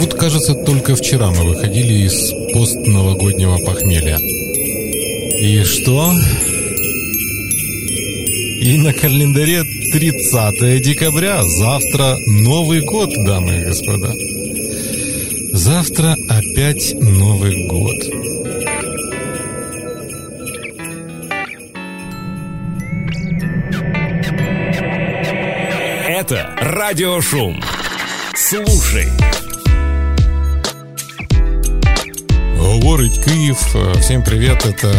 Вот, кажется, только вчера мы выходили из постновогоднего похмелья. И что? И на календаре 30 декабря. Завтра Новый год, дамы и господа. Завтра опять Новый год. Это Радиошум. Слушай. Говорить Киев. Всем привет, это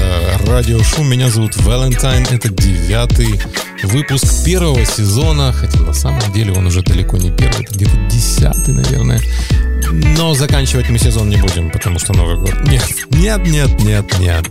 Радио Шум. Меня зовут Валентайн. Это девятый выпуск первого сезона. Хотя на самом деле он уже далеко не первый. Это где-то десятый, наверное. Но заканчивать мы сезон не будем, потому что Новый год. Нет, нет, нет, нет, нет.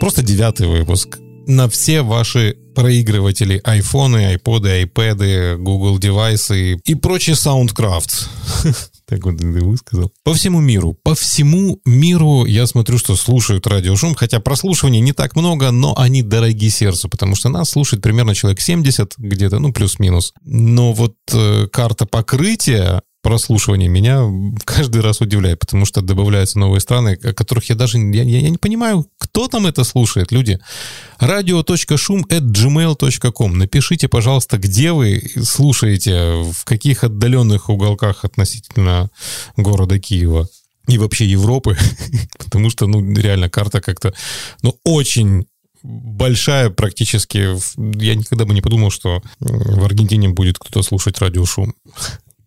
Просто девятый выпуск. На все ваши проигрыватели айфоны, айподы, айпэды, Google девайсы и прочий Soundcraft. Так вот ты высказал. По всему миру. По всему миру я смотрю, что слушают радиошум, хотя прослушиваний не так много, но они дороги сердцу, потому что нас слушает примерно человек 70 где-то, ну, плюс-минус. Но вот э, карта покрытия прослушивания меня каждый раз удивляет, потому что добавляются новые страны, о которых я даже я, я, я не понимаю, кто там это слушает, люди. radio.шум.gmail.com Напишите, пожалуйста, где вы слушаете, в каких отдаленных уголках относительно города Киева и вообще Европы, потому что, ну, реально карта как-то, ну, очень большая практически. Я никогда бы не подумал, что в Аргентине будет кто-то слушать радиошум.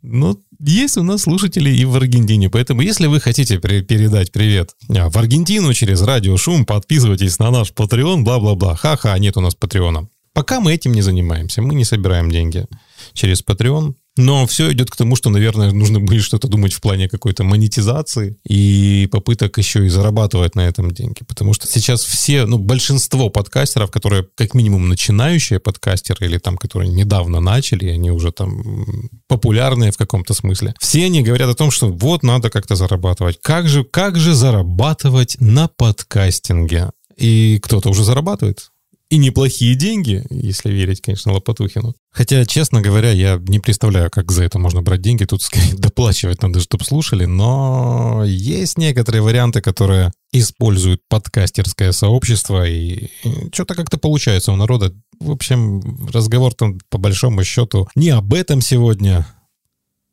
Ну, есть у нас слушатели и в Аргентине, поэтому если вы хотите при- передать привет а, в Аргентину через радио Шум, подписывайтесь на наш Patreon, бла-бла-бла. Ха-ха, нет у нас Патреона. Пока мы этим не занимаемся, мы не собираем деньги через Patreon. Но все идет к тому, что, наверное, нужно будет что-то думать в плане какой-то монетизации и попыток еще и зарабатывать на этом деньги. Потому что сейчас все, ну, большинство подкастеров, которые как минимум начинающие подкастеры или там, которые недавно начали, они уже там популярные в каком-то смысле, все они говорят о том, что вот надо как-то зарабатывать. Как же, как же зарабатывать на подкастинге? И кто-то уже зарабатывает и неплохие деньги, если верить, конечно, Лопатухину. Хотя, честно говоря, я не представляю, как за это можно брать деньги. Тут, скорее, доплачивать надо, чтобы слушали. Но есть некоторые варианты, которые используют подкастерское сообщество, и что-то как-то получается у народа. В общем, разговор там, по большому счету, не об этом сегодня.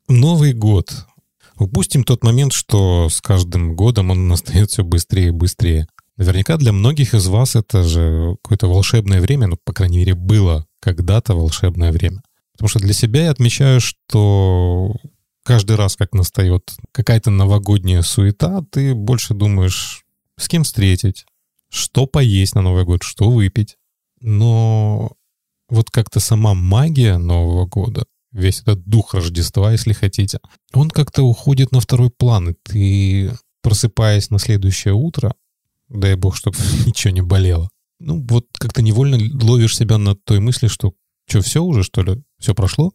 Новый год. Упустим тот момент, что с каждым годом он настает все быстрее и быстрее. Наверняка для многих из вас это же какое-то волшебное время, ну, по крайней мере, было когда-то волшебное время. Потому что для себя я отмечаю, что каждый раз, как настает какая-то новогодняя суета, ты больше думаешь, с кем встретить, что поесть на Новый год, что выпить. Но вот как-то сама магия Нового года, весь этот дух Рождества, если хотите, он как-то уходит на второй план, и ты, просыпаясь на следующее утро, дай бог, чтобы ничего не болело. Ну, вот как-то невольно ловишь себя на той мысли, что что, все уже, что ли? Все прошло?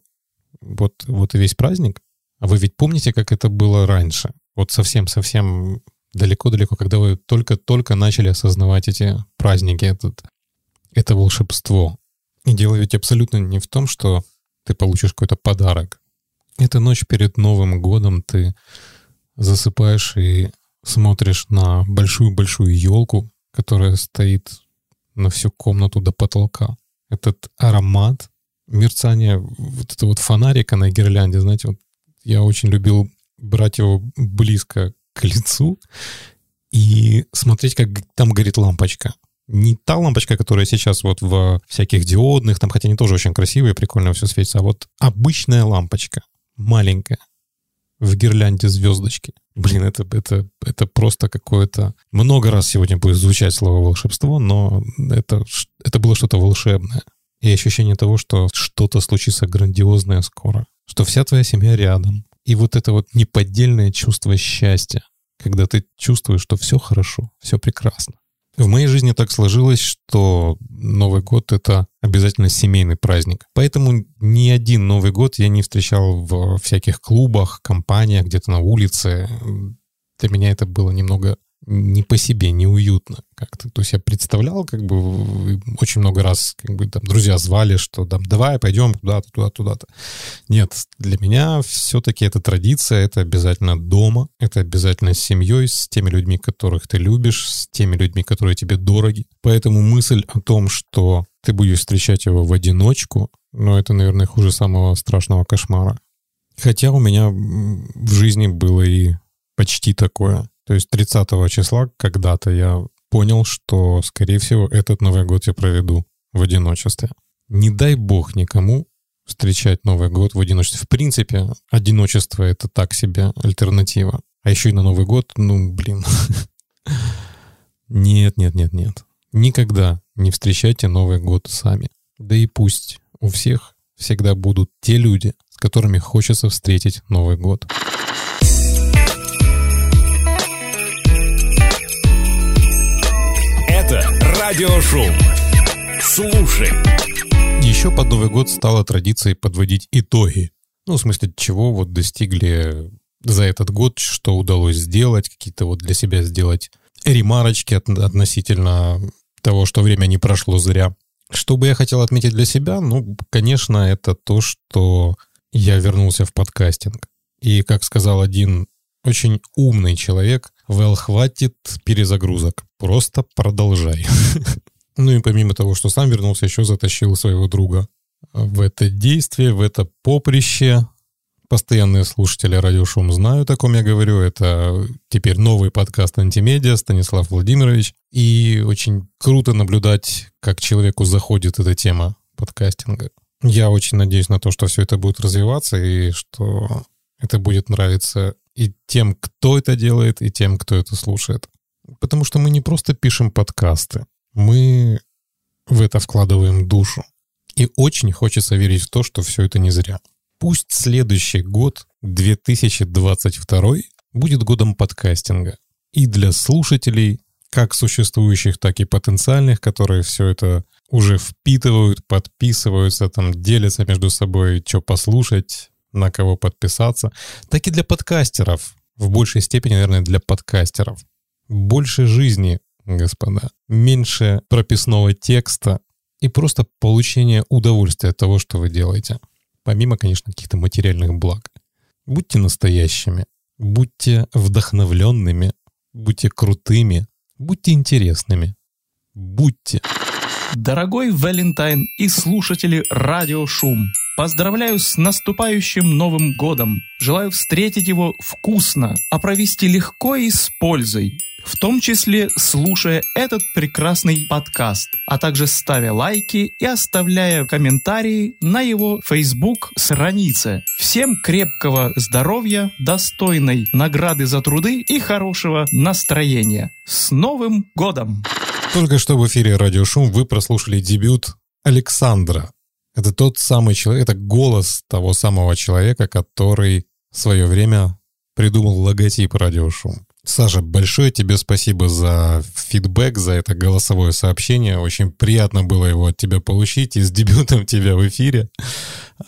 Вот, вот и весь праздник? А вы ведь помните, как это было раньше? Вот совсем-совсем далеко-далеко, когда вы только-только начали осознавать эти праздники, этот, это волшебство. И дело ведь абсолютно не в том, что ты получишь какой-то подарок. Эту ночь перед Новым годом ты засыпаешь и смотришь на большую-большую елку, которая стоит на всю комнату до потолка. Этот аромат, мерцание вот этого вот фонарика на гирлянде, знаете, вот я очень любил брать его близко к лицу и смотреть, как там горит лампочка. Не та лампочка, которая сейчас вот в всяких диодных, там, хотя они тоже очень красивые, прикольно все светится, а вот обычная лампочка, маленькая, в гирлянде звездочки. Блин, это, это, это просто какое-то... Много раз сегодня будет звучать слово волшебство, но это, это было что-то волшебное. И ощущение того, что что-то случится грандиозное скоро. Что вся твоя семья рядом. И вот это вот неподдельное чувство счастья, когда ты чувствуешь, что все хорошо, все прекрасно. В моей жизни так сложилось, что Новый год — это обязательно семейный праздник. Поэтому ни один Новый год я не встречал в всяких клубах, компаниях, где-то на улице. Для меня это было немного не по себе, неуютно как-то. То есть я представлял, как бы очень много раз, как бы там друзья звали, что там давай пойдем куда-то, туда, туда-то. Нет, для меня все-таки это традиция, это обязательно дома, это обязательно с семьей, с теми людьми, которых ты любишь, с теми людьми, которые тебе дороги. Поэтому мысль о том, что ты будешь встречать его в одиночку, ну, это, наверное, хуже самого страшного кошмара. Хотя у меня в жизни было и почти такое. То есть 30 числа когда-то я понял, что, скорее всего, этот Новый год я проведу в одиночестве. Не дай бог никому встречать Новый год в одиночестве. В принципе, одиночество — это так себе альтернатива. А еще и на Новый год, ну, блин. Нет, нет, нет, нет. Никогда не встречайте Новый год сами. Да и пусть у всех всегда будут те люди, с которыми хочется встретить Новый год. Радиошум. Слушай. Еще под Новый год стала традицией подводить итоги. Ну, в смысле, чего вот достигли за этот год, что удалось сделать, какие-то вот для себя сделать ремарочки относительно того, что время не прошло зря. Что бы я хотел отметить для себя? Ну, конечно, это то, что я вернулся в подкастинг. И, как сказал один очень умный человек, Вэл, хватит перезагрузок. Просто продолжай. Ну и помимо того, что сам вернулся, еще затащил своего друга в это действие, в это поприще. Постоянные слушатели радиошум знают, о ком я говорю. Это теперь новый подкаст «Антимедиа» Станислав Владимирович. И очень круто наблюдать, как человеку заходит эта тема подкастинга. Я очень надеюсь на то, что все это будет развиваться и что это будет нравиться и тем, кто это делает, и тем, кто это слушает. Потому что мы не просто пишем подкасты, мы в это вкладываем душу. И очень хочется верить в то, что все это не зря. Пусть следующий год, 2022, будет годом подкастинга. И для слушателей, как существующих, так и потенциальных, которые все это уже впитывают, подписываются, там делятся между собой, что послушать, на кого подписаться, так и для подкастеров. В большей степени, наверное, для подкастеров. Больше жизни, господа. Меньше прописного текста и просто получение удовольствия от того, что вы делаете. Помимо, конечно, каких-то материальных благ. Будьте настоящими, будьте вдохновленными, будьте крутыми, будьте интересными. Будьте. Дорогой Валентайн и слушатели Радио Шум, поздравляю с наступающим Новым Годом. Желаю встретить его вкусно, а провести легко и с пользой. В том числе слушая этот прекрасный подкаст, а также ставя лайки и оставляя комментарии на его Facebook странице. Всем крепкого здоровья, достойной награды за труды и хорошего настроения. С Новым Годом! Только что в эфире «Радио Шум» вы прослушали дебют Александра. Это тот самый человек, это голос того самого человека, который в свое время придумал логотип «Радио Шум». Саша, большое тебе спасибо за фидбэк, за это голосовое сообщение. Очень приятно было его от тебя получить и с дебютом тебя в эфире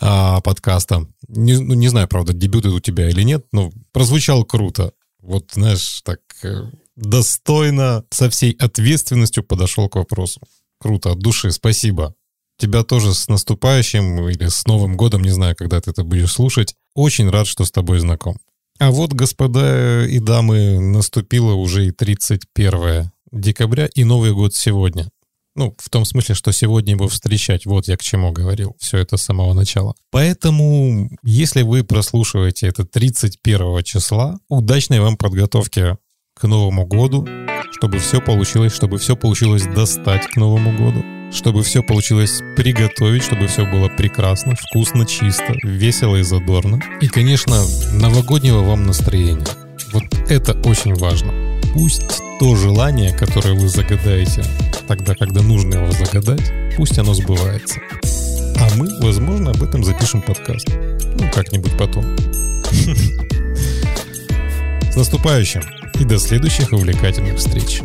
а, подкаста. Не, ну, не знаю, правда, дебют у тебя или нет, но прозвучал круто. Вот, знаешь, так э, достойно, со всей ответственностью подошел к вопросу. Круто, от души, спасибо. Тебя тоже с наступающим или с Новым годом, не знаю, когда ты это будешь слушать. Очень рад, что с тобой знаком. А вот, господа и дамы, наступило уже и 31 декабря, и Новый год сегодня. Ну, в том смысле, что сегодня его встречать. Вот я к чему говорил. Все это с самого начала. Поэтому, если вы прослушиваете это 31 числа, удачной вам подготовки к Новому году, чтобы все получилось, чтобы все получилось достать к Новому году, чтобы все получилось приготовить, чтобы все было прекрасно, вкусно, чисто, весело и задорно. И, конечно, новогоднего вам настроения. Вот это очень важно. Пусть то желание, которое вы загадаете тогда, когда нужно его загадать, пусть оно сбывается. А мы, возможно, об этом запишем подкаст. Ну, как-нибудь потом. С наступающим! и до следующих увлекательных встреч.